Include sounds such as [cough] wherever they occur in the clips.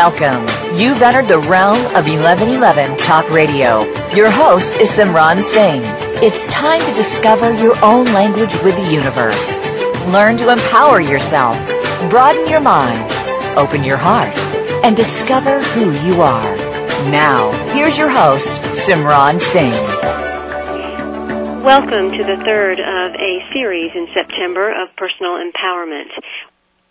Welcome. You've entered the realm of 1111 Talk Radio. Your host is Simran Singh. It's time to discover your own language with the universe. Learn to empower yourself, broaden your mind, open your heart, and discover who you are. Now, here's your host, Simran Singh. Welcome to the third of a series in September of personal empowerment.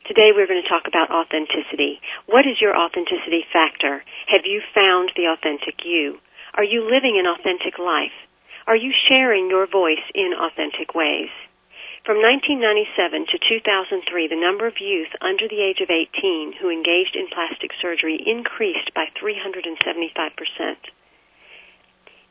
Today we're going to talk about authenticity. What is your authenticity factor? Have you found the authentic you? Are you living an authentic life? Are you sharing your voice in authentic ways? From 1997 to 2003, the number of youth under the age of 18 who engaged in plastic surgery increased by 375%.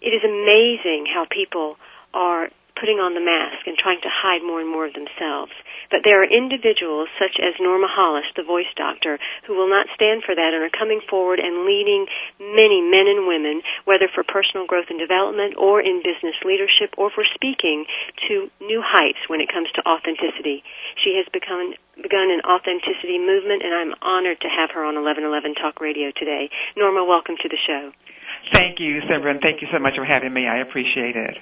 It is amazing how people are putting on the mask and trying to hide more and more of themselves. But there are individuals such as Norma Hollis, the voice doctor, who will not stand for that and are coming forward and leading many men and women, whether for personal growth and development or in business leadership or for speaking to new heights when it comes to authenticity. She has become begun an authenticity movement and I'm honored to have her on 1111 Talk Radio today. Norma, welcome to the show. Thank you, Simran. Thank you so much for having me. I appreciate it.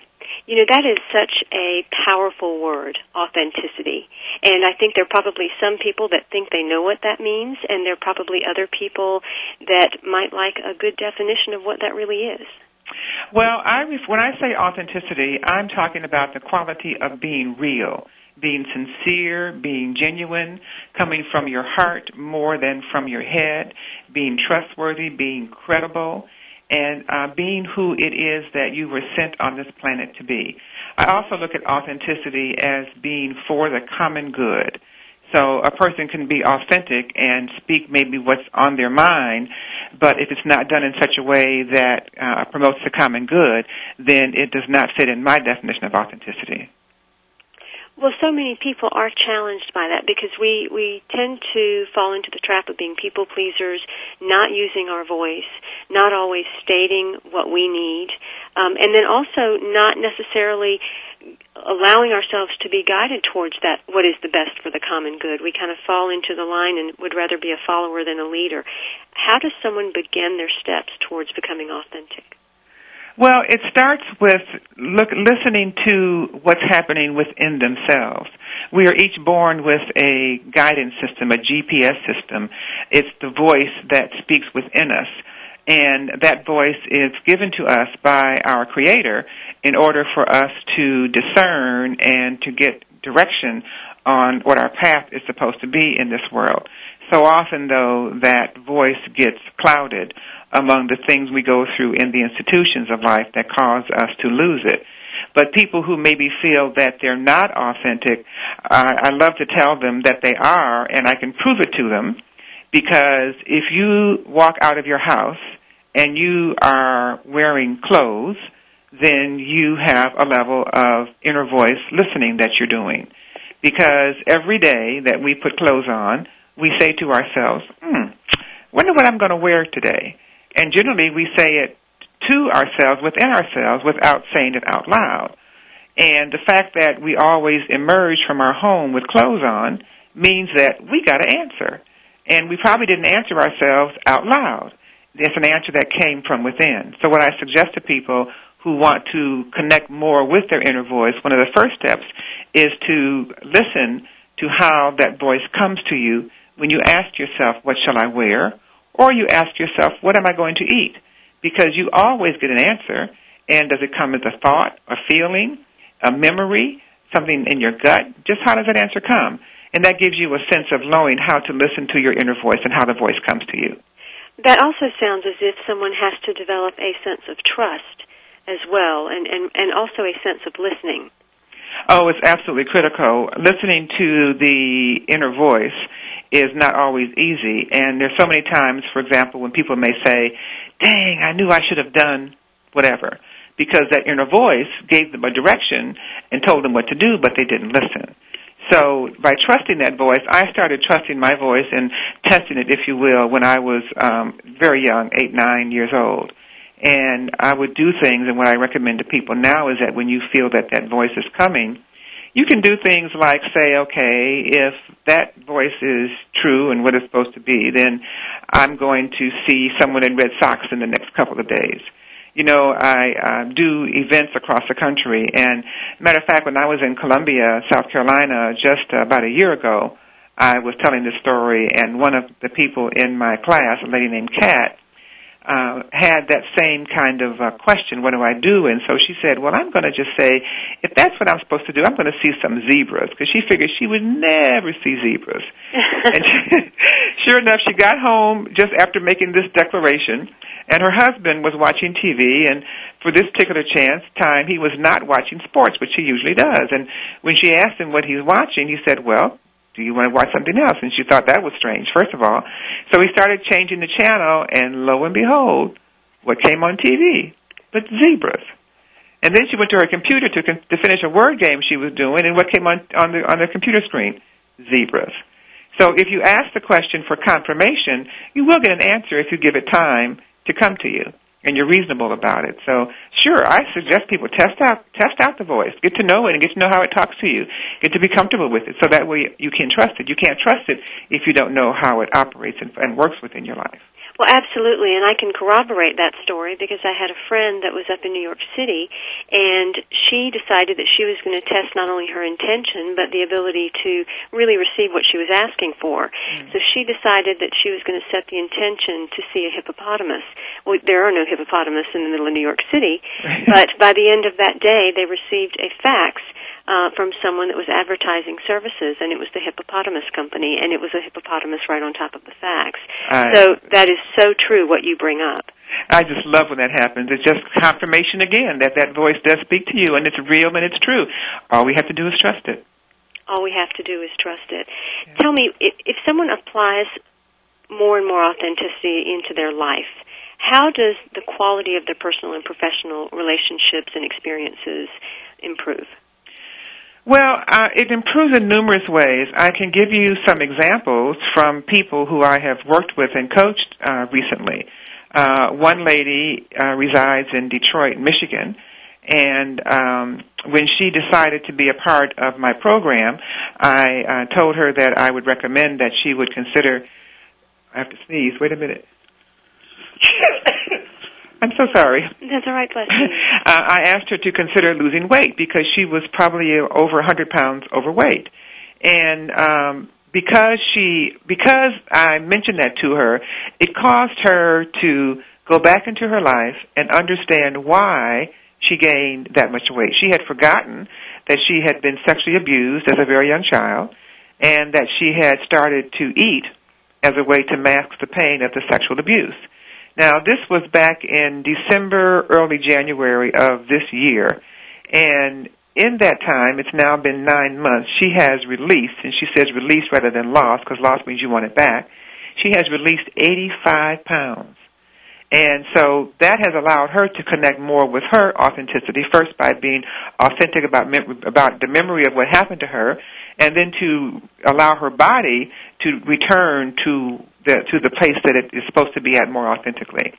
You know, that is such a powerful word, authenticity. And I think there are probably some people that think they know what that means, and there are probably other people that might like a good definition of what that really is. Well, I when I say authenticity, I'm talking about the quality of being real, being sincere, being genuine, coming from your heart more than from your head, being trustworthy, being credible, and uh, being who it is that you were sent on this planet to be. I also look at authenticity as being for the common good. So a person can be authentic and speak maybe what's on their mind, but if it's not done in such a way that uh, promotes the common good, then it does not fit in my definition of authenticity. Well, so many people are challenged by that because we, we tend to fall into the trap of being people pleasers, not using our voice, not always stating what we need, um, and then also not necessarily allowing ourselves to be guided towards that what is the best for the common good. We kind of fall into the line and would rather be a follower than a leader. How does someone begin their steps towards becoming authentic? Well, it starts with look, listening to what's happening within themselves. We are each born with a guidance system, a GPS system. It's the voice that speaks within us. And that voice is given to us by our Creator in order for us to discern and to get direction on what our path is supposed to be in this world. So often, though, that voice gets clouded among the things we go through in the institutions of life that cause us to lose it. But people who maybe feel that they're not authentic, I, I love to tell them that they are, and I can prove it to them. Because if you walk out of your house and you are wearing clothes, then you have a level of inner voice listening that you're doing. Because every day that we put clothes on, we say to ourselves, hmm, wonder what I'm going to wear today. And generally, we say it to ourselves, within ourselves, without saying it out loud. And the fact that we always emerge from our home with clothes on means that we got to answer. And we probably didn't answer ourselves out loud. It's an answer that came from within. So, what I suggest to people who want to connect more with their inner voice, one of the first steps is to listen to how that voice comes to you when you ask yourself, What shall I wear? Or you ask yourself, what am I going to eat? Because you always get an answer. And does it come as a thought, a feeling, a memory, something in your gut? Just how does that answer come? and that gives you a sense of knowing how to listen to your inner voice and how the voice comes to you. That also sounds as if someone has to develop a sense of trust as well, and, and, and also a sense of listening. Oh, it's absolutely critical. Listening to the inner voice is not always easy, and there's so many times, for example, when people may say, "Dang, I knew I should have done whatever," because that inner voice gave them a direction and told them what to do, but they didn't listen. So by trusting that voice, I started trusting my voice and testing it, if you will, when I was um, very young, eight, nine years old. And I would do things, and what I recommend to people now is that when you feel that that voice is coming, you can do things like say, okay, if that voice is true and what it's supposed to be, then I'm going to see someone in red socks in the next couple of days you know, I uh, do events across the country. And matter of fact, when I was in Columbia, South Carolina, just about a year ago, I was telling this story, and one of the people in my class, a lady named Kat, uh, had that same kind of uh, question, what do I do? And so she said, well, I'm going to just say, if that's what I'm supposed to do, I'm going to see some zebras, because she figured she would never see zebras. [laughs] and she, [laughs] sure enough, she got home just after making this declaration, and her husband was watching TV, and for this particular chance time, he was not watching sports, which he usually does. And when she asked him what he's watching, he said, "Well, do you want to watch something else?" And she thought that was strange, first of all. So we started changing the channel, and lo and behold, what came on TV? But zebras. And then she went to her computer to to finish a word game she was doing, and what came on on the on the computer screen? Zebras. So if you ask the question for confirmation, you will get an answer if you give it time to come to you and you're reasonable about it. So, sure, I suggest people test out test out the voice, get to know it, and get to know how it talks to you, get to be comfortable with it, so that way you can trust it. You can't trust it if you don't know how it operates and, and works within your life. Well, absolutely, and I can corroborate that story because I had a friend that was up in New York City, and she decided that she was going to test not only her intention but the ability to really receive what she was asking for. Mm. So she decided that she was going to set the intention to see a hippopotamus. Well, there are no hippopotamus in the middle of New York City, [laughs] but by the end of that day, they received a fax uh, from someone that was advertising services, and it was the hippopotamus company, and it was a hippopotamus right on top of the fax. Uh, so that is so true what you bring up. I just love when that happens. It's just confirmation again that that voice does speak to you, and it's real and it's true. All we have to do is trust it. All we have to do is trust it. Yeah. Tell me, if, if someone applies more and more authenticity into their life, how does the quality of their personal and professional relationships and experiences improve? Well, uh, it improves in numerous ways. I can give you some examples from people who I have worked with and coached uh, recently. Uh, one lady uh, resides in Detroit, Michigan, and um, when she decided to be a part of my program, I uh, told her that I would recommend that she would consider. I have to sneeze. Wait a minute. [laughs] I'm so sorry. That's all right, bless you. [laughs] uh, I asked her to consider losing weight because she was probably over 100 pounds overweight, and um, because she because I mentioned that to her, it caused her to go back into her life and understand why she gained that much weight. She had forgotten that she had been sexually abused as a very young child, and that she had started to eat as a way to mask the pain of the sexual abuse. Now, this was back in December, early January of this year, and in that time, it's now been nine months, she has released, and she says released rather than lost, because lost means you want it back. She has released 85 pounds. And so that has allowed her to connect more with her authenticity, first by being authentic about, mem- about the memory of what happened to her, and then to allow her body to return to the, to the place that it is supposed to be at more authentically.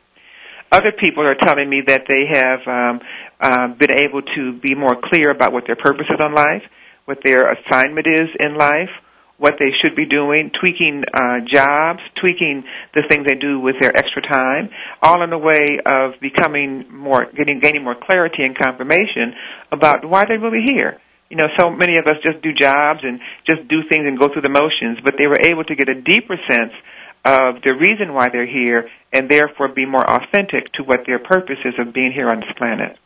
Other people are telling me that they have um, uh, been able to be more clear about what their purpose is on life, what their assignment is in life, what they should be doing, tweaking uh, jobs, tweaking the things they do with their extra time, all in a way of becoming more, getting, gaining more clarity and confirmation about why they're really here. You know, so many of us just do jobs and just do things and go through the motions, but they were able to get a deeper sense of the reason why they're here and therefore be more authentic to what their purpose is of being here on this planet.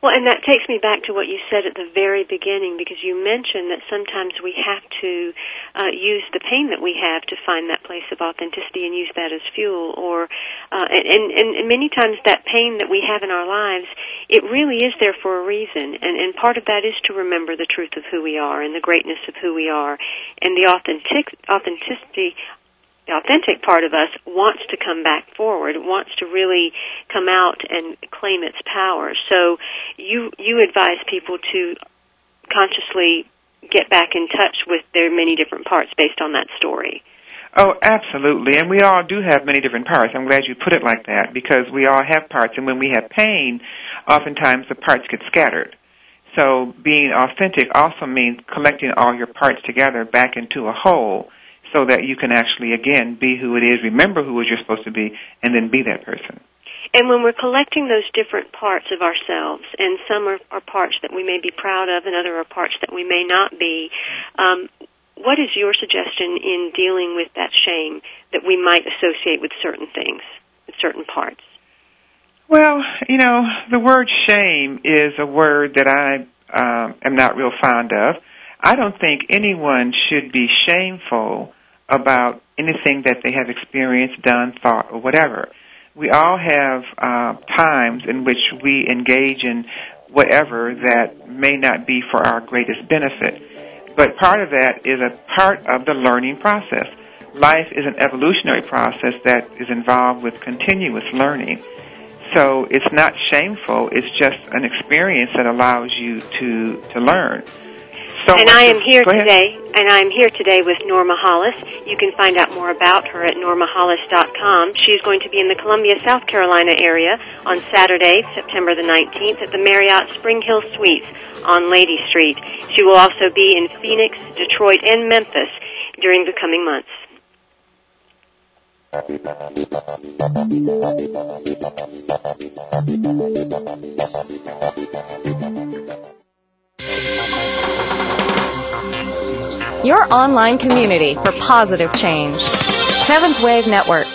Well, and that takes me back to what you said at the very beginning because you mentioned that sometimes we have to uh, use the pain that we have to find that place of authenticity and use that as fuel. Or uh, and, and and many times that pain that we have in our lives, it really is there for a reason. And and part of that is to remember the truth of who we are and the greatness of who we are, and the authentic authenticity the authentic part of us wants to come back forward, wants to really come out and claim its power. So you you advise people to consciously get back in touch with their many different parts based on that story. Oh, absolutely. And we all do have many different parts. I'm glad you put it like that because we all have parts and when we have pain, oftentimes the parts get scattered. So being authentic also means collecting all your parts together back into a whole so that you can actually, again, be who it is, remember who it is you're supposed to be, and then be that person. And when we're collecting those different parts of ourselves, and some are, are parts that we may be proud of, and other are parts that we may not be, um, what is your suggestion in dealing with that shame that we might associate with certain things, with certain parts? Well, you know, the word shame is a word that I um, am not real fond of. I don't think anyone should be shameful about anything that they have experienced, done, thought, or whatever. We all have uh, times in which we engage in whatever that may not be for our greatest benefit. But part of that is a part of the learning process. Life is an evolutionary process that is involved with continuous learning. So it's not shameful, it's just an experience that allows you to, to learn. And I am here today, and I am here today with Norma Hollis. You can find out more about her at normahollis.com. She's going to be in the Columbia, South Carolina area on Saturday, September the 19th at the Marriott Spring Hill Suites on Lady Street. She will also be in Phoenix, Detroit, and Memphis during the coming months. Your online community for positive change. Seventh Wave Network.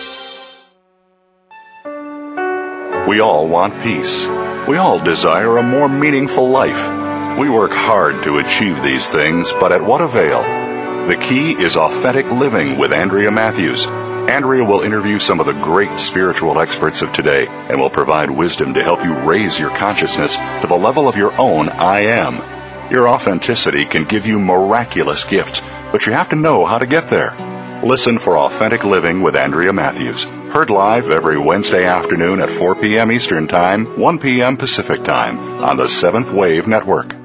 We all want peace. We all desire a more meaningful life. We work hard to achieve these things, but at what avail? The key is authentic living with Andrea Matthews. Andrea will interview some of the great spiritual experts of today and will provide wisdom to help you raise your consciousness to the level of your own I am. Your authenticity can give you miraculous gifts, but you have to know how to get there. Listen for Authentic Living with Andrea Matthews. Heard live every Wednesday afternoon at 4 p.m. Eastern Time, 1 p.m. Pacific Time on the Seventh Wave Network.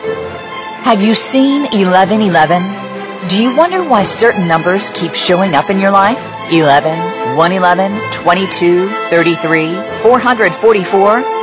Have you seen 1111? Do you wonder why certain numbers keep showing up in your life? 11, 111, 22, 33, 444?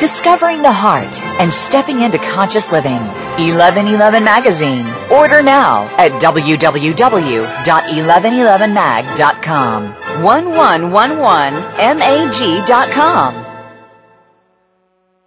discovering the heart, and stepping into conscious living. 1111 Magazine. Order now at www.1111mag.com. 1111mag.com.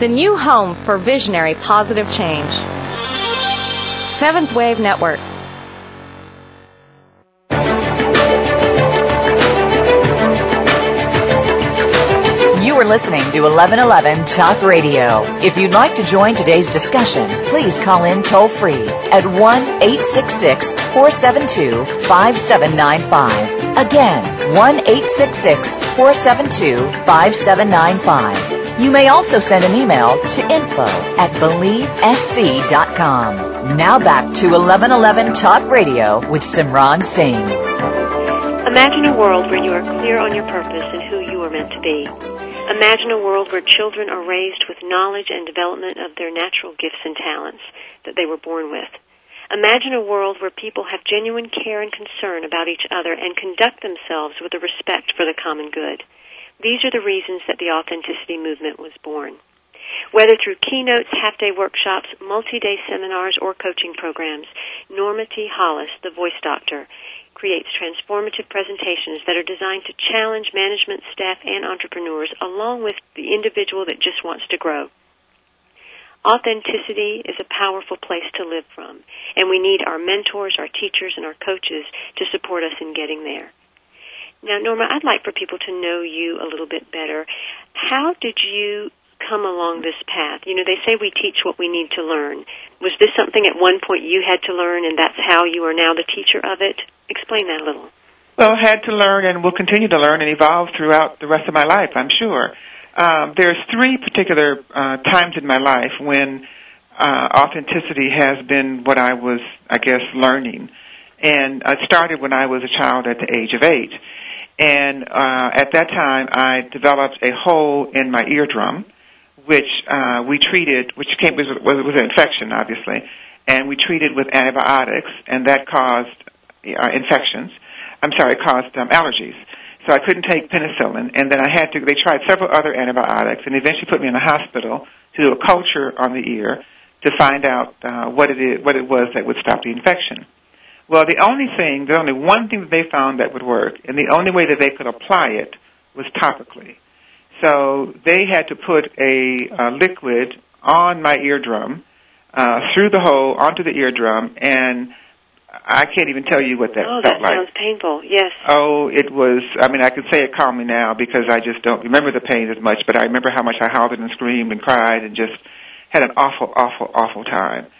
The new home for visionary positive change. Seventh Wave Network. You are listening to 1111 Talk Radio. If you'd like to join today's discussion, please call in toll free at 1 866 472 5795. Again, 1 866 472 5795 You may also send an email to info at believesc.com. Now back to 1111 Talk Radio with Simran Singh. Imagine a world where you are clear on your purpose and who you are meant to be. Imagine a world where children are raised with knowledge and development of their natural gifts and talents that they were born with. Imagine a world where people have genuine care and concern about each other and conduct themselves with a respect for the common good. These are the reasons that the authenticity movement was born. Whether through keynotes, half day workshops, multi day seminars, or coaching programs, Norma T. Hollis, the voice doctor, creates transformative presentations that are designed to challenge management staff and entrepreneurs along with the individual that just wants to grow. Authenticity is a powerful place to live from, and we need our mentors, our teachers, and our coaches to support us in getting there. Now, Norma, I'd like for people to know you a little bit better. How did you come along this path? You know, they say we teach what we need to learn. Was this something at one point you had to learn, and that's how you are now the teacher of it? Explain that a little. Well, I had to learn and will continue to learn and evolve throughout the rest of my life, I'm sure. Um, there's three particular uh, times in my life when uh, authenticity has been what I was, I guess, learning. And it started when I was a child at the age of eight. And uh, at that time, I developed a hole in my eardrum, which uh, we treated, which came was, was, was an infection, obviously, and we treated with antibiotics, and that caused uh, infections. I'm sorry, it caused um, allergies. So I couldn't take penicillin, and then I had to. They tried several other antibiotics, and eventually put me in a hospital to do a culture on the ear to find out uh, what it is, what it was that would stop the infection. Well, the only thing, the only one thing that they found that would work, and the only way that they could apply it was topically. So they had to put a, a liquid on my eardrum, uh, through the hole onto the eardrum, and I can't even tell you what that oh, felt that like. sounds painful. Yes. Oh, it was. I mean, I can say it calmly now because I just don't remember the pain as much. But I remember how much I howled and screamed and cried and just had an awful, awful, awful time.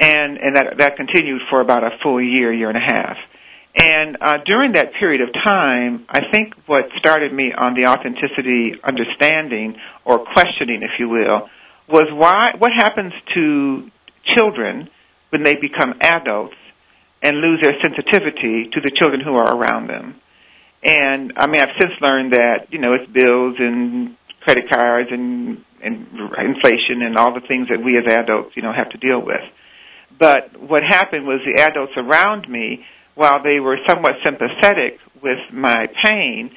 And and that that continued for about a full year, year and a half. And uh, during that period of time, I think what started me on the authenticity understanding or questioning, if you will, was why what happens to children when they become adults and lose their sensitivity to the children who are around them. And I mean, I've since learned that you know it's bills and credit cards and and inflation and all the things that we as adults you know have to deal with. But what happened was the adults around me, while they were somewhat sympathetic with my pain,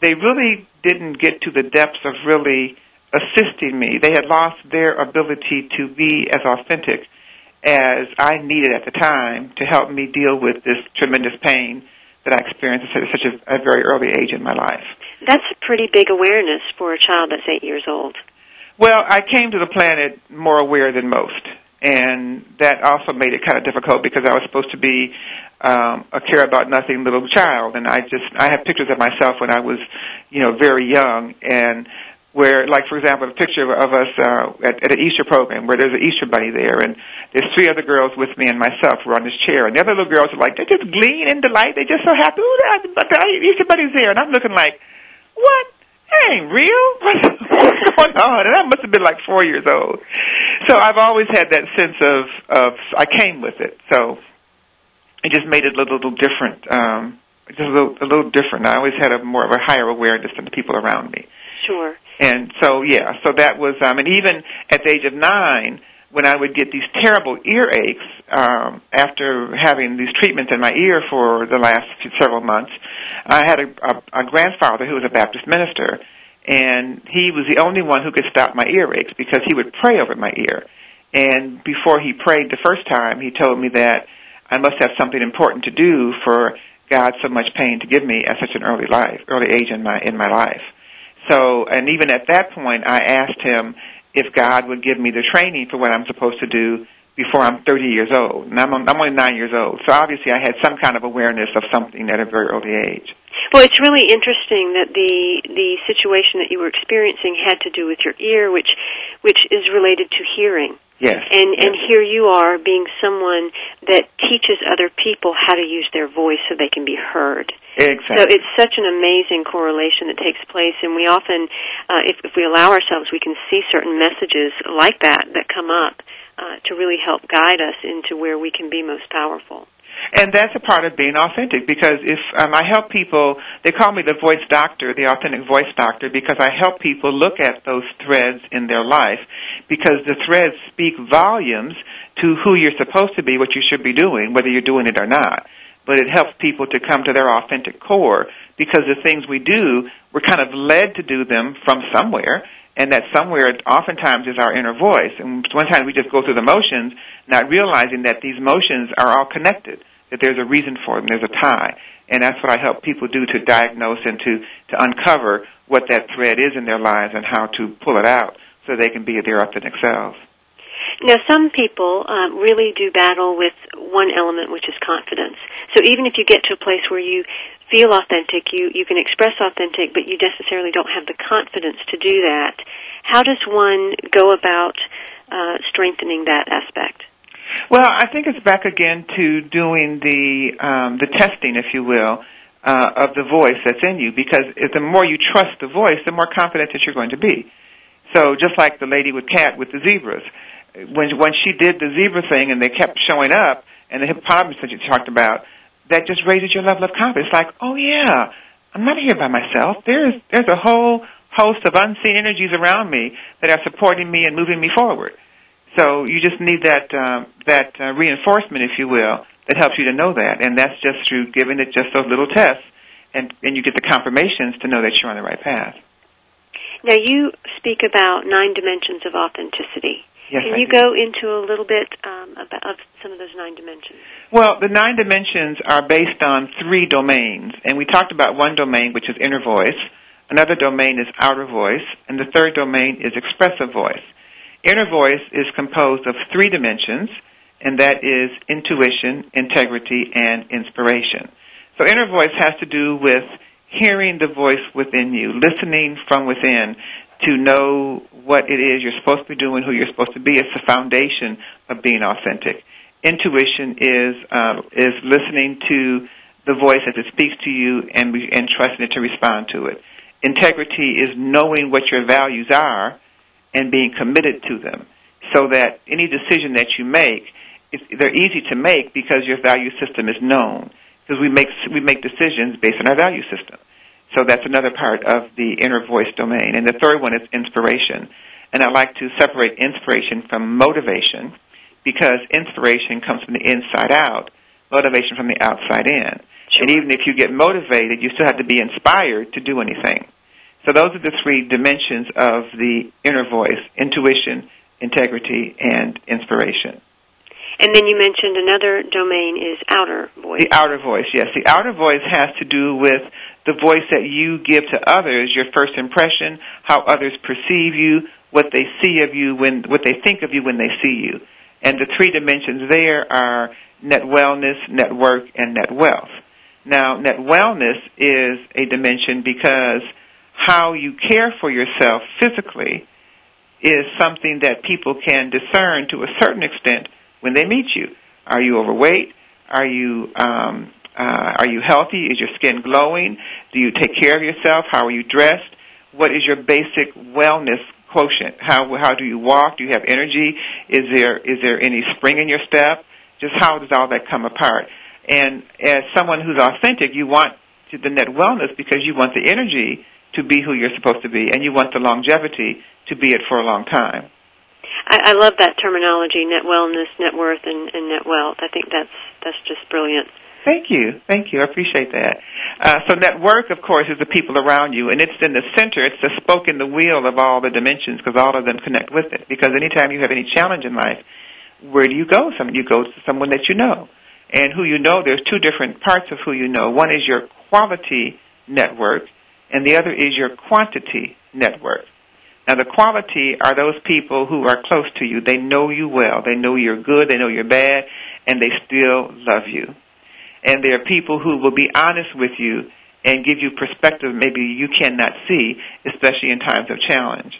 they really didn't get to the depths of really assisting me. They had lost their ability to be as authentic as I needed at the time to help me deal with this tremendous pain that I experienced at such a, a very early age in my life. That's a pretty big awareness for a child that's eight years old. Well, I came to the planet more aware than most, and that also made it kind of difficult because I was supposed to be um, a care about nothing little child, and I just I have pictures of myself when I was, you know, very young, and where, like for example, a picture of, us uh, at, at an Easter program where there's an Easter bunny there, and there's three other girls with me and myself who are on this chair, and the other little girls are like they just glean in delight, they're just so happy. Ooh, the, the Easter bunny's there, and I'm looking like, what? That ain't real. [laughs] What's going on? And I must have been like four years old. So I've always had that sense of of I came with it. So it just made it a little, little different. Um, just a little, a little different. I always had a more of a higher awareness than the people around me. Sure. And so, yeah, so that was, um, and even at the age of nine, when I would get these terrible earaches um, after having these treatments in my ear for the last few, several months, I had a, a, a grandfather who was a Baptist minister, and he was the only one who could stop my earaches because he would pray over my ear. And before he prayed the first time, he told me that I must have something important to do for God so much pain to give me at such an early life, early age in my in my life. So, and even at that point, I asked him if God would give me the training for what I'm supposed to do before I'm 30 years old. And I'm, I'm only nine years old. So obviously I had some kind of awareness of something at a very early age. Well, it's really interesting that the the situation that you were experiencing had to do with your ear, which which is related to hearing. Yes. And yes. and here you are being someone that teaches other people how to use their voice so they can be heard. Exactly. So it's such an amazing correlation that takes place, and we often, uh, if, if we allow ourselves, we can see certain messages like that that come up uh, to really help guide us into where we can be most powerful. And that's a part of being authentic because if um, I help people, they call me the voice doctor, the authentic voice doctor, because I help people look at those threads in their life because the threads speak volumes to who you're supposed to be, what you should be doing, whether you're doing it or not. But it helps people to come to their authentic core because the things we do, we're kind of led to do them from somewhere and that somewhere oftentimes is our inner voice. And sometimes we just go through the motions, not realizing that these motions are all connected, that there's a reason for them, there's a tie. And that's what I help people do to diagnose and to, to uncover what that thread is in their lives and how to pull it out so they can be their authentic selves. Now, some people um, really do battle with one element, which is confidence. So even if you get to a place where you feel authentic, you, you can express authentic, but you necessarily don't have the confidence to do that, how does one go about uh, strengthening that aspect? Well, I think it's back again to doing the um, the testing, if you will, uh, of the voice that's in you. Because the more you trust the voice, the more confident that you're going to be. So just like the lady with Kat with the zebras, when when she did the zebra thing and they kept showing up, and the hippopotamus that you talked about, that just raises your level of confidence. Like, oh yeah, I'm not here by myself. There's there's a whole host of unseen energies around me that are supporting me and moving me forward. So you just need that um, that uh, reinforcement, if you will, that helps you to know that, and that's just through giving it just those little tests, and and you get the confirmations to know that you're on the right path. Now you speak about nine dimensions of authenticity. Yes, Can I you do. go into a little bit um, about of some of those nine dimensions? Well, the nine dimensions are based on three domains, and we talked about one domain, which is inner voice. Another domain is outer voice, and the third domain is expressive voice. Inner voice is composed of three dimensions, and that is intuition, integrity, and inspiration. So inner voice has to do with hearing the voice within you, listening from within to know what it is you're supposed to be doing, who you're supposed to be. It's the foundation of being authentic. Intuition is uh, is listening to the voice as it speaks to you and and trusting it to respond to it. Integrity is knowing what your values are and being committed to them, so that any decision that you make, they're easy to make because your value system is known. Because we make we make decisions based on our value system. So that's another part of the inner voice domain. And the third one is inspiration. And I like to separate inspiration from motivation because inspiration comes from the inside out, motivation from the outside in. Sure. And even if you get motivated, you still have to be inspired to do anything. So those are the three dimensions of the inner voice intuition, integrity, and inspiration. And then you mentioned another domain is outer voice. The outer voice, yes. The outer voice has to do with the voice that you give to others, your first impression, how others perceive you, what they see of you when what they think of you when they see you. And the three dimensions there are net wellness, net work, and net wealth. Now, net wellness is a dimension because how you care for yourself physically is something that people can discern to a certain extent when they meet you. Are you overweight? Are you um, uh, are you healthy? Is your skin glowing? Do you take care of yourself? How are you dressed? What is your basic wellness quotient? How how do you walk? Do you have energy? Is there is there any spring in your step? Just how does all that come apart? And as someone who's authentic, you want to the net wellness because you want the energy to be who you're supposed to be, and you want the longevity to be it for a long time. I, I love that terminology, net wellness, net worth, and, and net wealth. I think that's that's just brilliant. Thank you. Thank you. I appreciate that. Uh, so network, of course, is the people around you, and it's in the center. It's the spoke in the wheel of all the dimensions because all of them connect with it. Because anytime you have any challenge in life, where do you go? Some you go to someone that you know, and who you know. There's two different parts of who you know. One is your quality network, and the other is your quantity network. Now, the quality are those people who are close to you. They know you well. They know you're good. They know you're bad, and they still love you and there are people who will be honest with you and give you perspective maybe you cannot see, especially in times of challenge.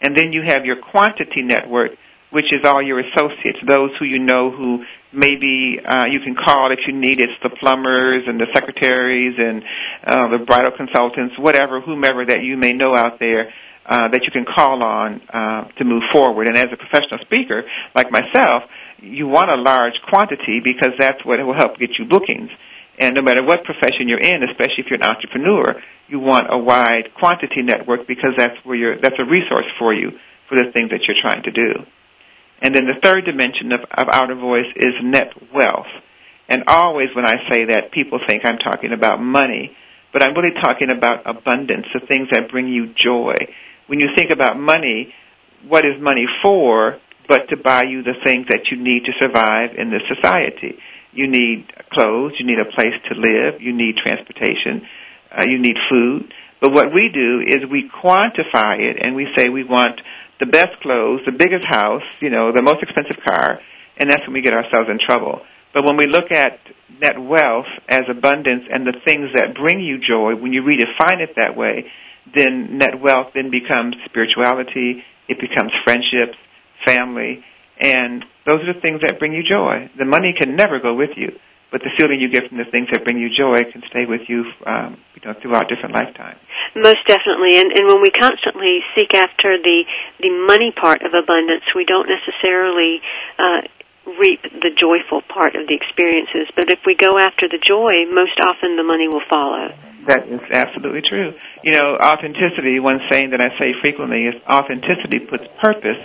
And then you have your quantity network, which is all your associates, those who you know who maybe uh, you can call if you need. It's the plumbers and the secretaries and uh, the bridal consultants, whatever, whomever that you may know out there. Uh, that you can call on uh, to move forward. And as a professional speaker, like myself, you want a large quantity because that's what will help get you bookings. And no matter what profession you're in, especially if you're an entrepreneur, you want a wide quantity network because that's where you're, that's a resource for you for the things that you're trying to do. And then the third dimension of, of outer voice is net wealth. And always when I say that, people think I'm talking about money, but I'm really talking about abundance, the things that bring you joy, when you think about money, what is money for but to buy you the things that you need to survive in this society? You need clothes, you need a place to live, you need transportation, uh, you need food. But what we do is we quantify it and we say we want the best clothes, the biggest house, you know, the most expensive car, and that's when we get ourselves in trouble. But when we look at net wealth as abundance and the things that bring you joy, when you redefine it that way, then net wealth then becomes spirituality, it becomes friendships, family, and those are the things that bring you joy. The money can never go with you, but the feeling you get from the things that bring you joy can stay with you, um, you know, throughout different lifetimes. Most definitely, and, and when we constantly seek after the the money part of abundance, we don't necessarily uh, reap the joyful part of the experiences. But if we go after the joy, most often the money will follow. That is absolutely true. You know, authenticity, one saying that I say frequently is authenticity puts purpose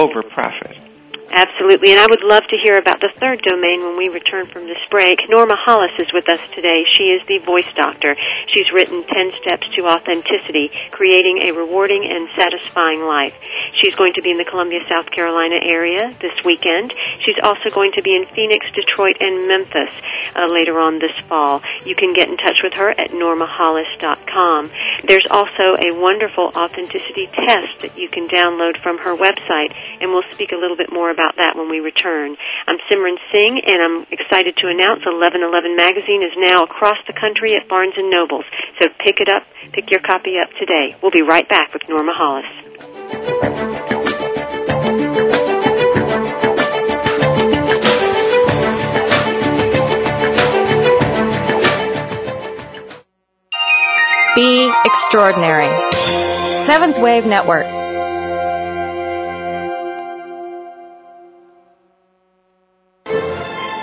over profit. Absolutely, and I would love to hear about the third domain when we return from this break. Norma Hollis is with us today. She is the voice doctor. She's written 10 Steps to Authenticity, Creating a Rewarding and Satisfying Life. She's going to be in the Columbia, South Carolina area this weekend. She's also going to be in Phoenix, Detroit, and Memphis uh, later on this fall. You can get in touch with her at normahollis.com. There's also a wonderful authenticity test that you can download from her website, and we'll speak a little bit more about that when we return. I'm Simran Singh, and I'm excited to announce 1111 Magazine is now across the country at Barnes & Nobles. So pick it up, pick your copy up today. We'll be right back with Norma Hollis. Be extraordinary. Seventh Wave Network.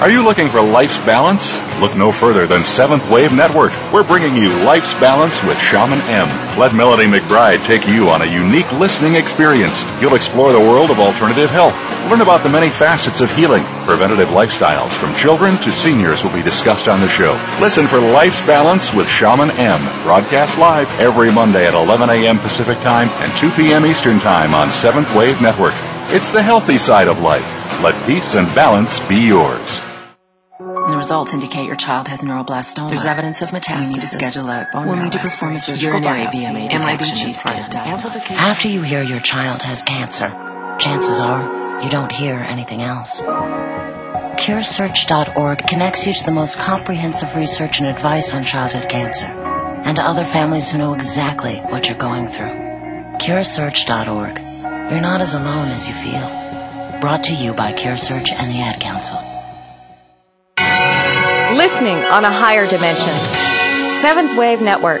Are you looking for life's balance? Look no further than Seventh Wave Network. We're bringing you Life's Balance with Shaman M. Let Melody McBride take you on a unique listening experience. You'll explore the world of alternative health. Learn about the many facets of healing. Preventative lifestyles from children to seniors will be discussed on the show. Listen for Life's Balance with Shaman M. Broadcast live every Monday at 11 a.m. Pacific Time and 2 p.m. Eastern Time on Seventh Wave Network. It's the healthy side of life. Let peace and balance be yours. The results indicate your child has neuroblastoma. There's evidence of metastasis. We need to schedule a bone We'll need to perform a surgical urinary biopsy, VMA MIBG detection is scan, of diagnosis. After you hear your child has cancer, chances are you don't hear anything else. CureSearch.org connects you to the most comprehensive research and advice on childhood cancer and to other families who know exactly what you're going through. CureSearch.org. You're not as alone as you feel. Brought to you by CureSearch and the Ad Council. Listening on a higher dimension. Seventh Wave Network.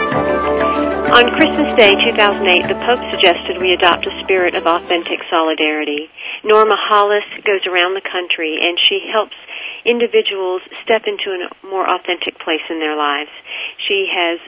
On Christmas Day 2008, the Pope suggested we adopt a spirit of authentic solidarity. Norma Hollis goes around the country and she helps individuals step into a more authentic place in their lives. She has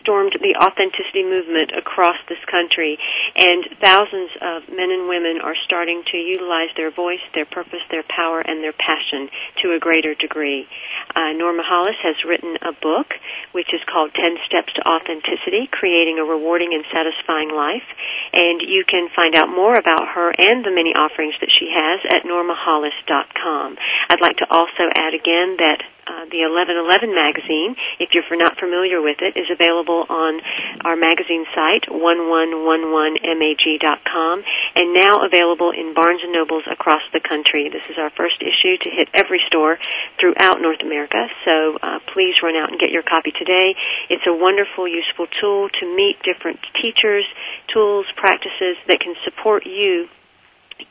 stormed the authenticity movement across this country, and thousands of men and women are starting to utilize their voice, their purpose, their power, and their passion to a greater degree. Uh, Norma Hollis has written a book which is called 10 Steps to Authenticity Creating a Rewarding and Satisfying Life. And you can find out more about her and the many offerings that she has at normahollis.com. I'd like to also add again that uh, the 1111 magazine, if you're not familiar with it, is available on our magazine site, 1111mag.com, and now available in Barnes & Nobles across the country. This is our first issue to hit every store throughout North America, so uh, please run out and get your copy today. It's a wonderful, useful tool to meet different teachers, tools, practices that can support you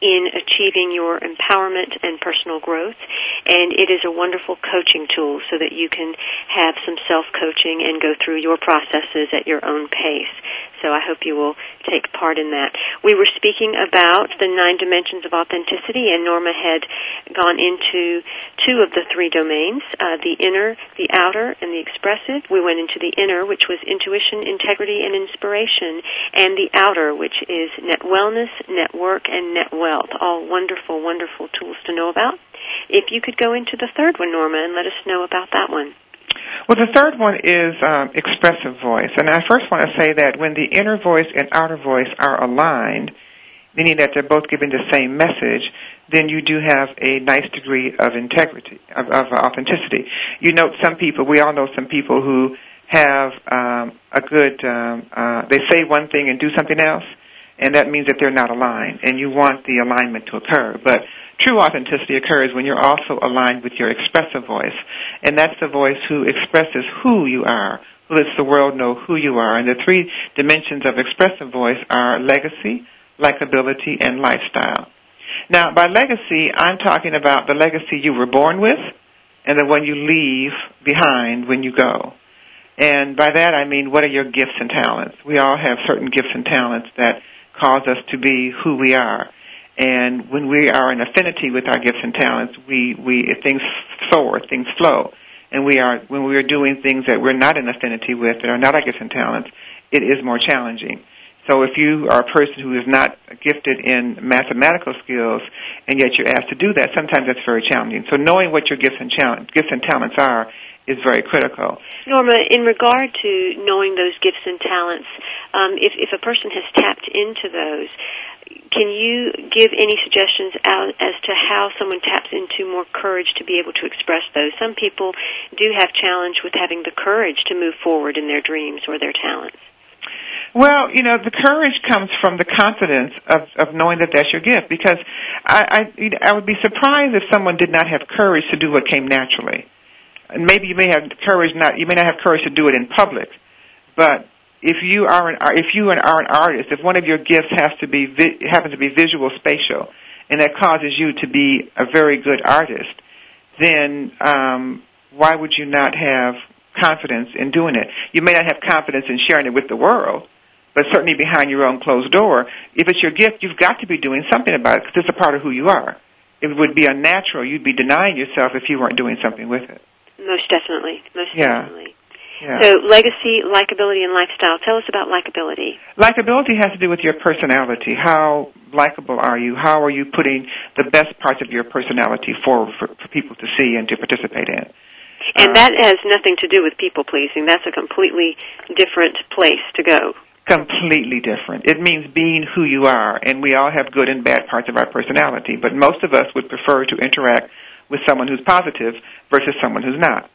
in achieving your empowerment and personal growth. And it is a wonderful coaching tool so that you can have some self coaching and go through your processes at your own pace. So I hope you will take part in that. We were speaking about the nine dimensions of authenticity, and Norma had gone into two of the three domains uh, the inner, the outer, and the expressive. We went into the inner, which was intuition, integrity, and inspiration, and the outer, which is net wellness, network, and net wealth. All wonderful, wonderful tools to know about. If you could go into the third one, Norma, and let us know about that one. Well, the third one is um, expressive voice. And I first want to say that when the inner voice and outer voice are aligned, meaning that they're both giving the same message, then you do have a nice degree of integrity, of, of authenticity. You note some people, we all know some people who have um, a good, um, uh, they say one thing and do something else, and that means that they're not aligned, and you want the alignment to occur. But True authenticity occurs when you're also aligned with your expressive voice, and that's the voice who expresses who you are, who lets the world know who you are. And the three dimensions of expressive voice are legacy, likability, and lifestyle. Now, by legacy, I'm talking about the legacy you were born with and the one you leave behind when you go. And by that I mean, what are your gifts and talents? We all have certain gifts and talents that cause us to be who we are. And when we are in affinity with our gifts and talents, we, we things soar, things flow. And we are when we are doing things that we're not in affinity with, that are not our gifts and talents, it is more challenging. So if you are a person who is not gifted in mathematical skills, and yet you're asked to do that, sometimes that's very challenging. So knowing what your gifts and challenge, gifts and talents are is very critical. Norma, in regard to knowing those gifts and talents, um, if, if a person has tapped into those, can you give any suggestions out as to how someone taps into more courage to be able to express those? Some people do have challenge with having the courage to move forward in their dreams or their talents. Well, you know, the courage comes from the confidence of, of knowing that that's your gift. Because I, I, I would be surprised if someone did not have courage to do what came naturally and maybe you may have courage not you may not have courage to do it in public, but if you are an if you are an artist, if one of your gifts has to be happens to be visual spatial, and that causes you to be a very good artist, then um, why would you not have confidence in doing it? You may not have confidence in sharing it with the world, but certainly behind your own closed door, if it's your gift, you've got to be doing something about it because it's a part of who you are. It would be unnatural. You'd be denying yourself if you weren't doing something with it. Most definitely. Most yeah. definitely. Yeah. So, legacy, likability, and lifestyle. Tell us about likability. Likability has to do with your personality. How likable are you? How are you putting the best parts of your personality forward for, for people to see and to participate in? And uh, that has nothing to do with people pleasing. That's a completely different place to go. Completely different. It means being who you are, and we all have good and bad parts of our personality, but most of us would prefer to interact with someone who's positive versus someone who's not.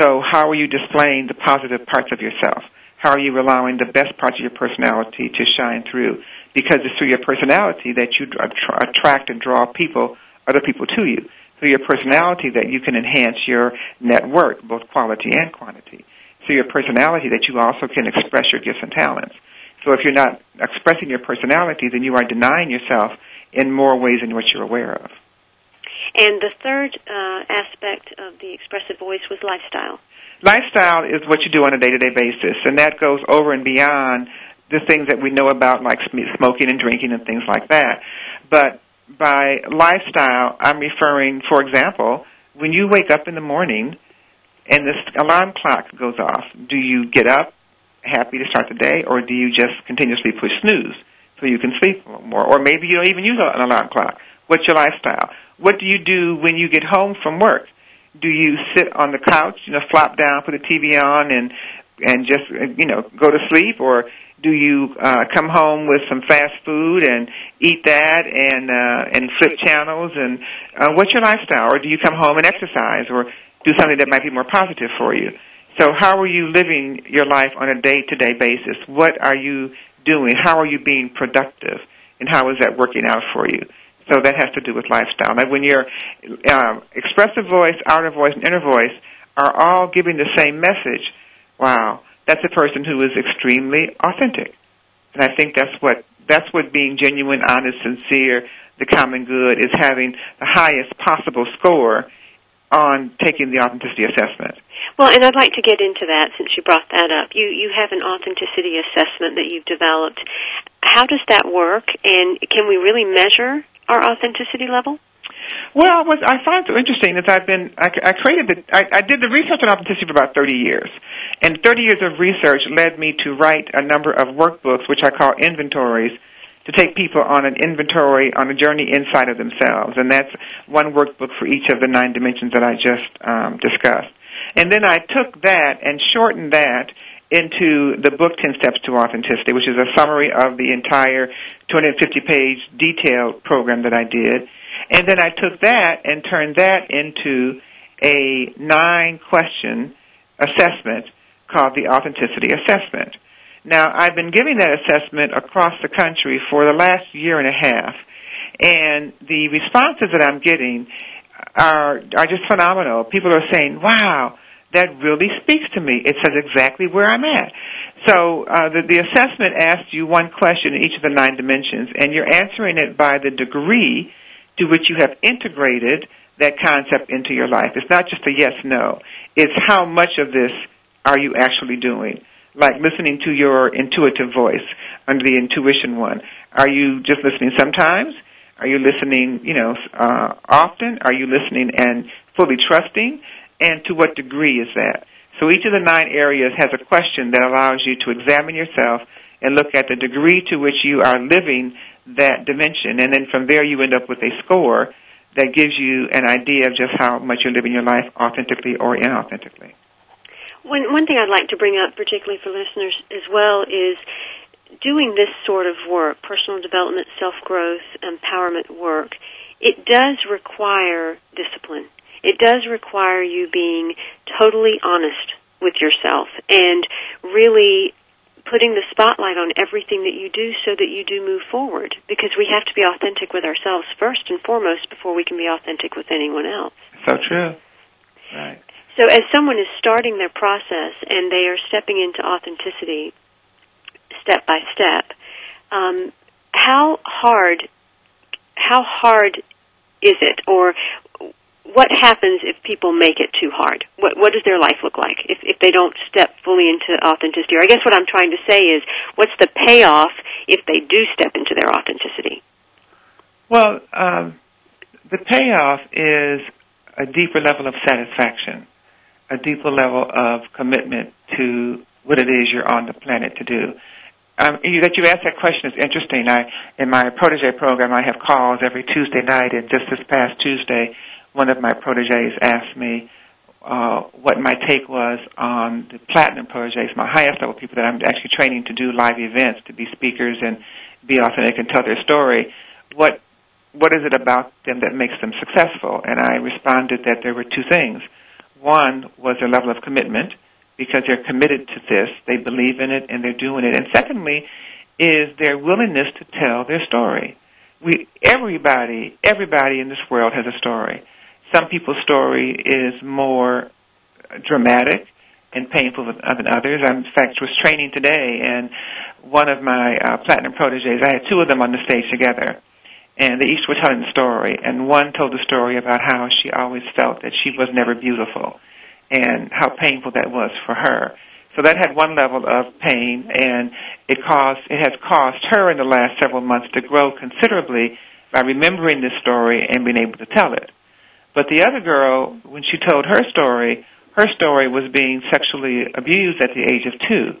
So how are you displaying the positive parts of yourself? How are you allowing the best parts of your personality to shine through because it's through your personality that you attract and draw people, other people to you. Through your personality that you can enhance your network, both quality and quantity. Through your personality that you also can express your gifts and talents. So if you're not expressing your personality, then you are denying yourself in more ways than what you're aware of. And the third uh, aspect of the expressive voice was lifestyle. Lifestyle is what you do on a day-to-day basis, and that goes over and beyond the things that we know about, like smoking and drinking and things like that. But by lifestyle, I'm referring, for example, when you wake up in the morning and this alarm clock goes off, do you get up happy to start the day, or do you just continuously push snooze so you can sleep more? Or maybe you don't even use an alarm clock. What's your lifestyle? What do you do when you get home from work? Do you sit on the couch, you know, flop down, put the TV on, and and just you know go to sleep, or do you uh, come home with some fast food and eat that and uh, and flip channels? And uh, what's your lifestyle? Or do you come home and exercise, or do something that might be more positive for you? So, how are you living your life on a day-to-day basis? What are you doing? How are you being productive? And how is that working out for you? So that has to do with lifestyle. Now, when your um, expressive voice, outer voice, and inner voice are all giving the same message, wow, that's a person who is extremely authentic. And I think that's what that's what being genuine, honest, sincere, the common good is having the highest possible score on taking the authenticity assessment. Well, and I'd like to get into that since you brought that up. You you have an authenticity assessment that you've developed. How does that work and can we really measure our authenticity level? Well, what I find so interesting is I've been I, I created the I, I did the research on authenticity for about thirty years, and thirty years of research led me to write a number of workbooks, which I call inventories, to take people on an inventory on a journey inside of themselves, and that's one workbook for each of the nine dimensions that I just um, discussed. And then I took that and shortened that into the book 10 Steps to Authenticity, which is a summary of the entire 250 page detailed program that I did. And then I took that and turned that into a nine question assessment called the Authenticity Assessment. Now, I've been giving that assessment across the country for the last year and a half, and the responses that I'm getting are are just phenomenal. People are saying, "Wow, that really speaks to me. It says exactly where I'm at." So uh, the, the assessment asks you one question in each of the nine dimensions, and you're answering it by the degree to which you have integrated that concept into your life. It's not just a yes no. It's how much of this are you actually doing? Like listening to your intuitive voice under the intuition one. Are you just listening sometimes? Are you listening, you know, uh, often? Are you listening and fully trusting? And to what degree is that? So each of the nine areas has a question that allows you to examine yourself and look at the degree to which you are living that dimension. And then from there, you end up with a score that gives you an idea of just how much you're living your life authentically or inauthentically. One, one thing I'd like to bring up, particularly for listeners as well, is doing this sort of work, personal development, self growth, empowerment work, it does require discipline. It does require you being totally honest with yourself and really putting the spotlight on everything that you do so that you do move forward because we have to be authentic with ourselves first and foremost before we can be authentic with anyone else. So true. Right. So as someone is starting their process and they are stepping into authenticity step by step, um, how hard how hard is it or what happens if people make it too hard? What what does their life look like if if they don't step fully into authenticity? Or I guess what I'm trying to say is, what's the payoff if they do step into their authenticity? Well, um, the payoff is a deeper level of satisfaction, a deeper level of commitment to what it is you're on the planet to do. Um, you, that you asked that question is interesting. I, in my protege program, I have calls every Tuesday night, and just this past Tuesday, one of my proteges asked me uh, what my take was on the platinum proteges, my highest level people that I'm actually training to do live events, to be speakers and be authentic and tell their story. What what is it about them that makes them successful? And I responded that there were two things. One was their level of commitment, because they're committed to this, they believe in it, and they're doing it. And secondly, is their willingness to tell their story. We everybody everybody in this world has a story. Some people's story is more dramatic and painful than others. I, in fact, was training today, and one of my uh, platinum proteges, I had two of them on the stage together, and they each were telling the story. And one told the story about how she always felt that she was never beautiful, and how painful that was for her. So that had one level of pain, and it caused it has caused her in the last several months to grow considerably by remembering this story and being able to tell it. But the other girl, when she told her story, her story was being sexually abused at the age of two,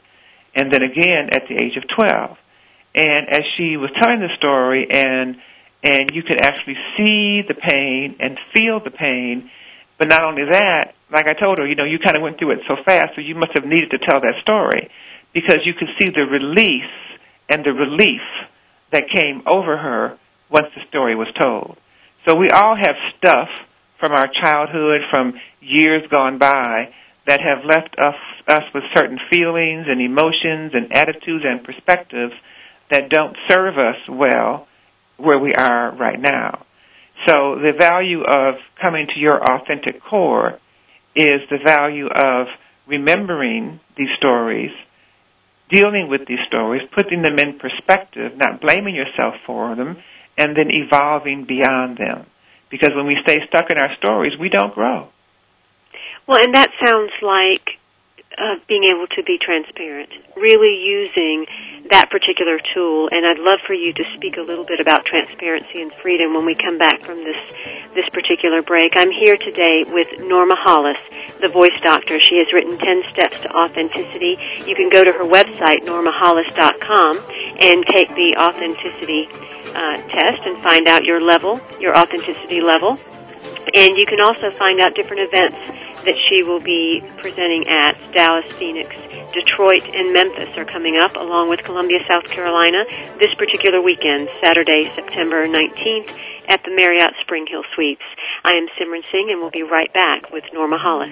and then again at the age of twelve. And as she was telling the story, and and you could actually see the pain and feel the pain, but not only that, like I told her, you know, you kind of went through it so fast, so you must have needed to tell that story because you could see the release and the relief that came over her once the story was told. So we all have stuff from our childhood, from years gone by, that have left us, us with certain feelings and emotions and attitudes and perspectives that don't serve us well where we are right now. So the value of coming to your authentic core is the value of remembering these stories, dealing with these stories, putting them in perspective, not blaming yourself for them, and then evolving beyond them. Because when we stay stuck in our stories, we don't grow. Well, and that sounds like uh, being able to be transparent, really using that particular tool. And I'd love for you to speak a little bit about transparency and freedom when we come back from this this particular break. I'm here today with Norma Hollis, the voice doctor. She has written 10 Steps to Authenticity. You can go to her website, normahollis.com, and take the authenticity uh, test and find out your level, your authenticity level. And you can also find out different events that she will be presenting at Dallas, Phoenix, Detroit, and Memphis are coming up, along with Columbia, South Carolina, this particular weekend, Saturday, September 19th, at the Marriott Spring Hill Suites. I am Simran Singh, and we'll be right back with Norma Hollis.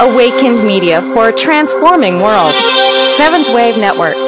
Awakened Media for a transforming world. Seventh Wave Network.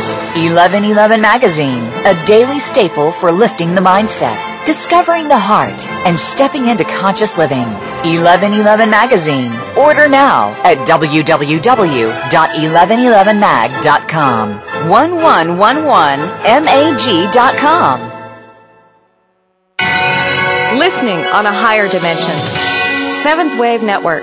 1111 Magazine, a daily staple for lifting the mindset, discovering the heart, and stepping into conscious living. 1111 Magazine. Order now at www.1111mag.com. 1111mag.com. Listening on a higher dimension. Seventh Wave Network.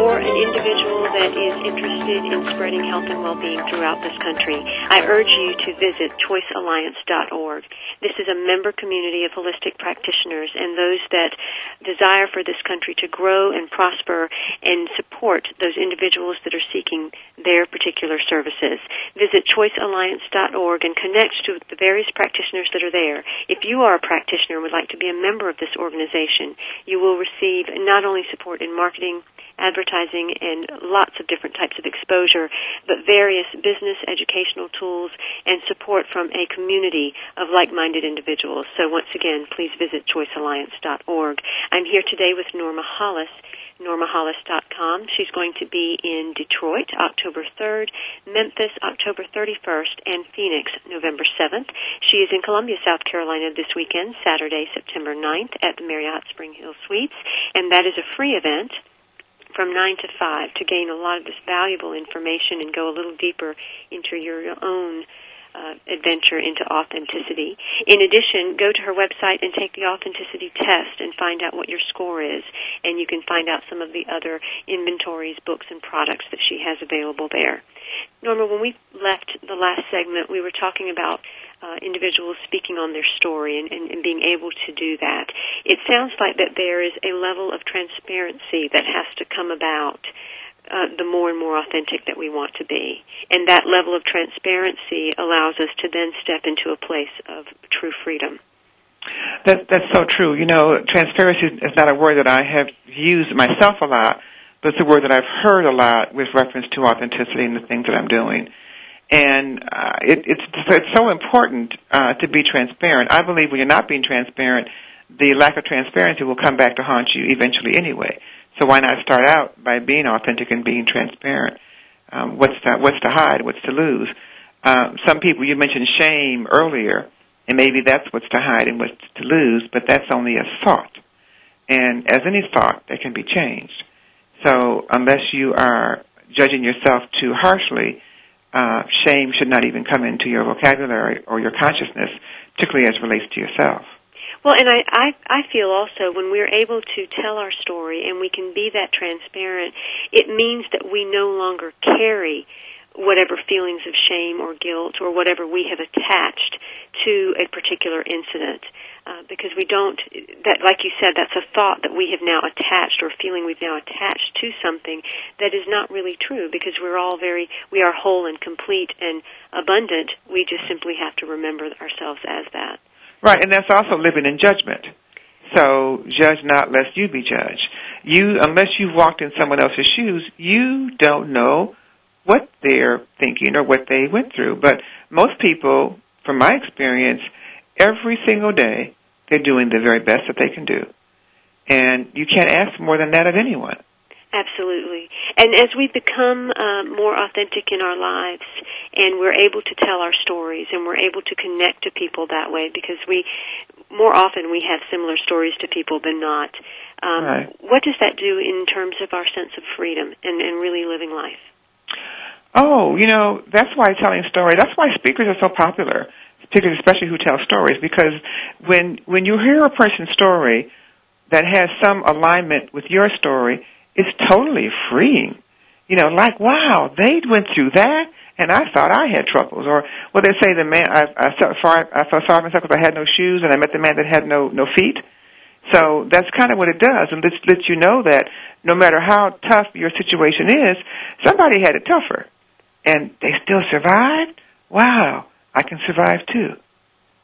or an individual that is interested in spreading health and well-being throughout this country, I urge you to visit choicealliance.org. This is a member community of holistic practitioners and those that desire for this country to grow and prosper and support those individuals that are seeking their particular services. Visit choicealliance.org and connect to the various practitioners that are there. If you are a practitioner and would like to be a member of this organization, you will receive not only support in marketing, advertising, and lots of different types of exposure, but various business educational tools and support from a community of like-minded individuals. So once again, please visit choicealliance.org. I'm here today with Norma Hollis. NormaHollis.com. She's going to be in Detroit October 3rd, Memphis October 31st, and Phoenix November 7th. She is in Columbia, South Carolina this weekend, Saturday, September 9th at the Marriott Spring Hill Suites, and that is a free event from 9 to 5 to gain a lot of this valuable information and go a little deeper into your own uh, adventure into authenticity. In addition, go to her website and take the authenticity test and find out what your score is. And you can find out some of the other inventories, books, and products that she has available there. Norma, when we left the last segment, we were talking about uh, individuals speaking on their story and, and, and being able to do that. It sounds like that there is a level of transparency that has to come about uh, the more and more authentic that we want to be. And that level of transparency allows us to then step into a place of true freedom. That, that's so true. You know, transparency is not a word that I have used myself a lot, but it's a word that I've heard a lot with reference to authenticity and the things that I'm doing and uh, it, it's it's so important uh, to be transparent. I believe when you're not being transparent, the lack of transparency will come back to haunt you eventually anyway. So why not start out by being authentic and being transparent? Um, what's to, what's to hide? What's to lose? Uh, some people you mentioned shame earlier, and maybe that's what's to hide and what's to lose, but that's only a thought. And as any thought, that can be changed. So unless you are judging yourself too harshly, uh, shame should not even come into your vocabulary or your consciousness, particularly as relates to yourself. Well, and I, I, I feel also when we're able to tell our story and we can be that transparent, it means that we no longer carry whatever feelings of shame or guilt or whatever we have attached to a particular incident. Uh, because we don't that like you said that's a thought that we have now attached or feeling we've now attached to something that is not really true because we're all very we are whole and complete and abundant. We just simply have to remember ourselves as that. Right and that's also living in judgment. So judge not lest you be judged. You unless you've walked in someone else's shoes you don't know what they're thinking or what they went through. But most people from my experience every single day they're doing the very best that they can do. And you can't ask more than that of anyone. Absolutely. And as we become uh, more authentic in our lives and we're able to tell our stories and we're able to connect to people that way because we, more often we have similar stories to people than not. Um, right. What does that do in terms of our sense of freedom and, and really living life? Oh, you know, that's why telling stories, that's why speakers are so popular particularly especially who tell stories, because when when you hear a person's story that has some alignment with your story, it's totally freeing. You know, like wow, they went through that, and I thought I had troubles. Or well, they say the man I I felt sorry I felt sorry myself because I had no shoes, and I met the man that had no no feet. So that's kind of what it does, and this lets you know that no matter how tough your situation is, somebody had it tougher, and they still survived. Wow, I can survive too.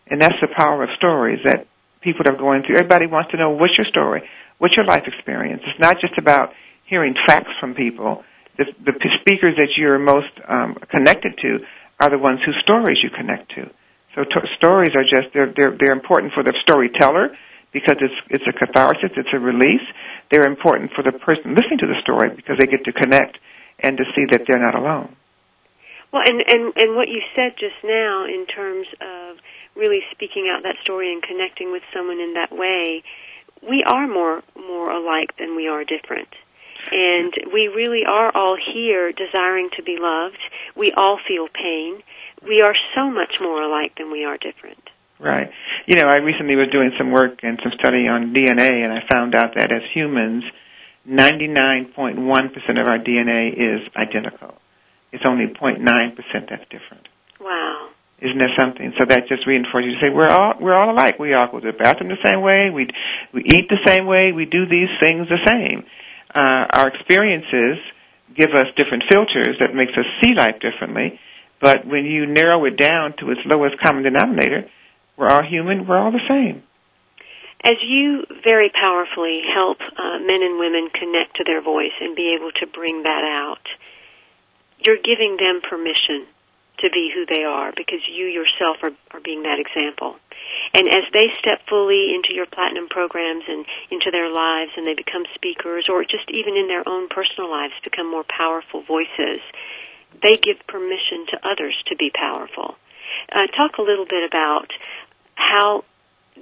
And that's the power of stories that people are going through. Everybody wants to know what's your story, what's your life experience. It's not just about hearing facts from people. The, the speakers that you're most um, connected to are the ones whose stories you connect to. So t- stories are just they're, they're they're important for the storyteller because it's it's a catharsis, it's a release. they're important for the person listening to the story because they get to connect and to see that they're not alone. Well, and and and what you said just now in terms of really speaking out that story and connecting with someone in that way, we are more more alike than we are different. And we really are all here desiring to be loved. We all feel pain. We are so much more alike than we are different. Right. You know, I recently was doing some work and some study on DNA, and I found out that as humans, 99.1% of our DNA is identical. It's only 0.9% that's different. Wow. Isn't that something? So that just reinforces you to say we're all we're all alike. We all go to the bathroom the same way. We we eat the same way. We do these things the same. Uh, our experiences give us different filters that makes us see life differently. But when you narrow it down to its lowest common denominator, we're all human. We're all the same. As you very powerfully help uh, men and women connect to their voice and be able to bring that out, you're giving them permission to be who they are because you yourself are, are being that example. And as they step fully into your platinum programs and into their lives and they become speakers or just even in their own personal lives become more powerful voices, they give permission to others to be powerful. Uh, talk a little bit about how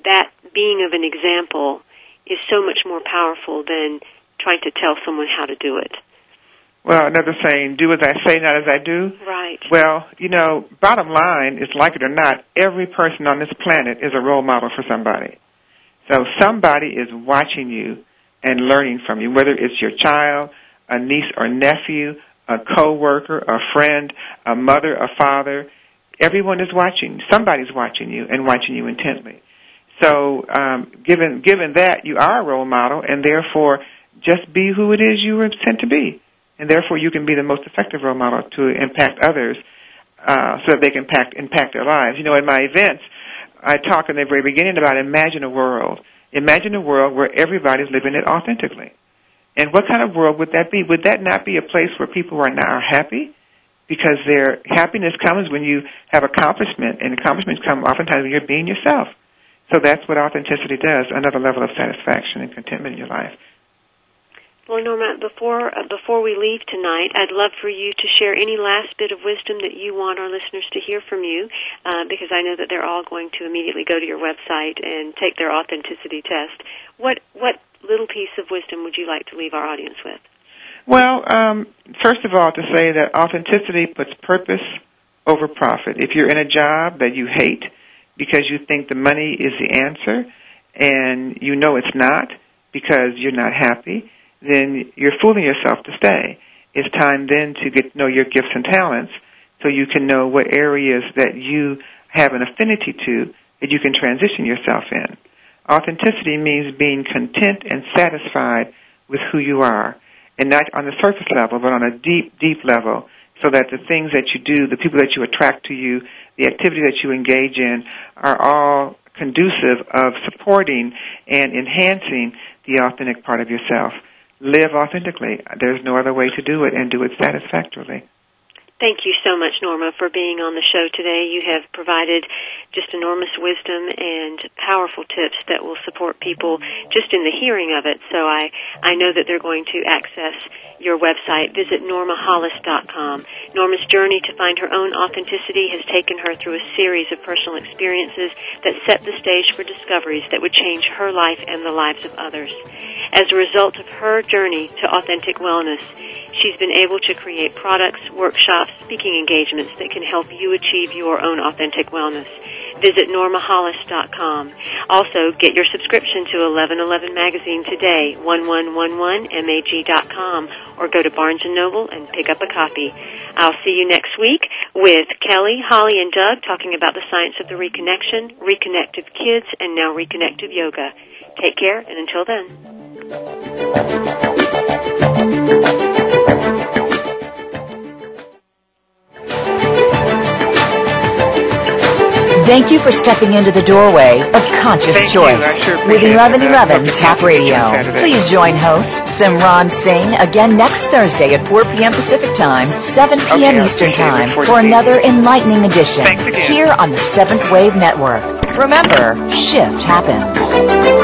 that being of an example is so much more powerful than trying to tell someone how to do it. Well, another saying, do as I say, not as I do. Right. Well, you know, bottom line is like it or not, every person on this planet is a role model for somebody. So somebody is watching you and learning from you, whether it's your child, a niece or nephew, a coworker, a friend, a mother, a father. Everyone is watching. Somebody's watching you and watching you intently. So, um, given given that, you are a role model, and therefore, just be who it is you were sent to be and therefore you can be the most effective role model to impact others uh, so that they can impact, impact their lives. You know, in my events, I talk in the very beginning about imagine a world. Imagine a world where everybody's living it authentically. And what kind of world would that be? Would that not be a place where people are now happy? Because their happiness comes when you have accomplishment, and accomplishments come oftentimes when you're being yourself. So that's what authenticity does, another level of satisfaction and contentment in your life. Well, Norma, before uh, before we leave tonight, I'd love for you to share any last bit of wisdom that you want our listeners to hear from you, uh, because I know that they're all going to immediately go to your website and take their authenticity test. What what little piece of wisdom would you like to leave our audience with? Well, um, first of all, to say that authenticity puts purpose over profit. If you're in a job that you hate because you think the money is the answer, and you know it's not because you're not happy then you're fooling yourself to stay. It's time then to get to know your gifts and talents so you can know what areas that you have an affinity to that you can transition yourself in. Authenticity means being content and satisfied with who you are, and not on the surface level, but on a deep, deep level, so that the things that you do, the people that you attract to you, the activity that you engage in are all conducive of supporting and enhancing the authentic part of yourself live authentically. There's no other way to do it and do it satisfactorily. Thank you so much, Norma, for being on the show today. You have provided just enormous wisdom and powerful tips that will support people just in the hearing of it. So I, I know that they're going to access your website. Visit normahollis.com. Norma's journey to find her own authenticity has taken her through a series of personal experiences that set the stage for discoveries that would change her life and the lives of others. As a result of her journey to authentic wellness, she's been able to create products, workshops, speaking engagements that can help you achieve your own authentic wellness. Visit normahollis.com. Also, get your subscription to 1111 Magazine today, 1111mag.com, or go to Barnes & Noble and pick up a copy. I'll see you next week with Kelly, Holly, and Doug talking about the science of the reconnection, reconnective kids, and now reconnective yoga. Take care, and until then. Thank you for stepping into the doorway of conscious Thank choice sure with appreciate 1111 that. Talk Radio. Please join host Simran Singh again next Thursday at 4 p.m. Pacific Time, 7 p.m. Okay, Eastern. Time for another enlightening edition here on the Seventh Wave Network. Remember, shift happens.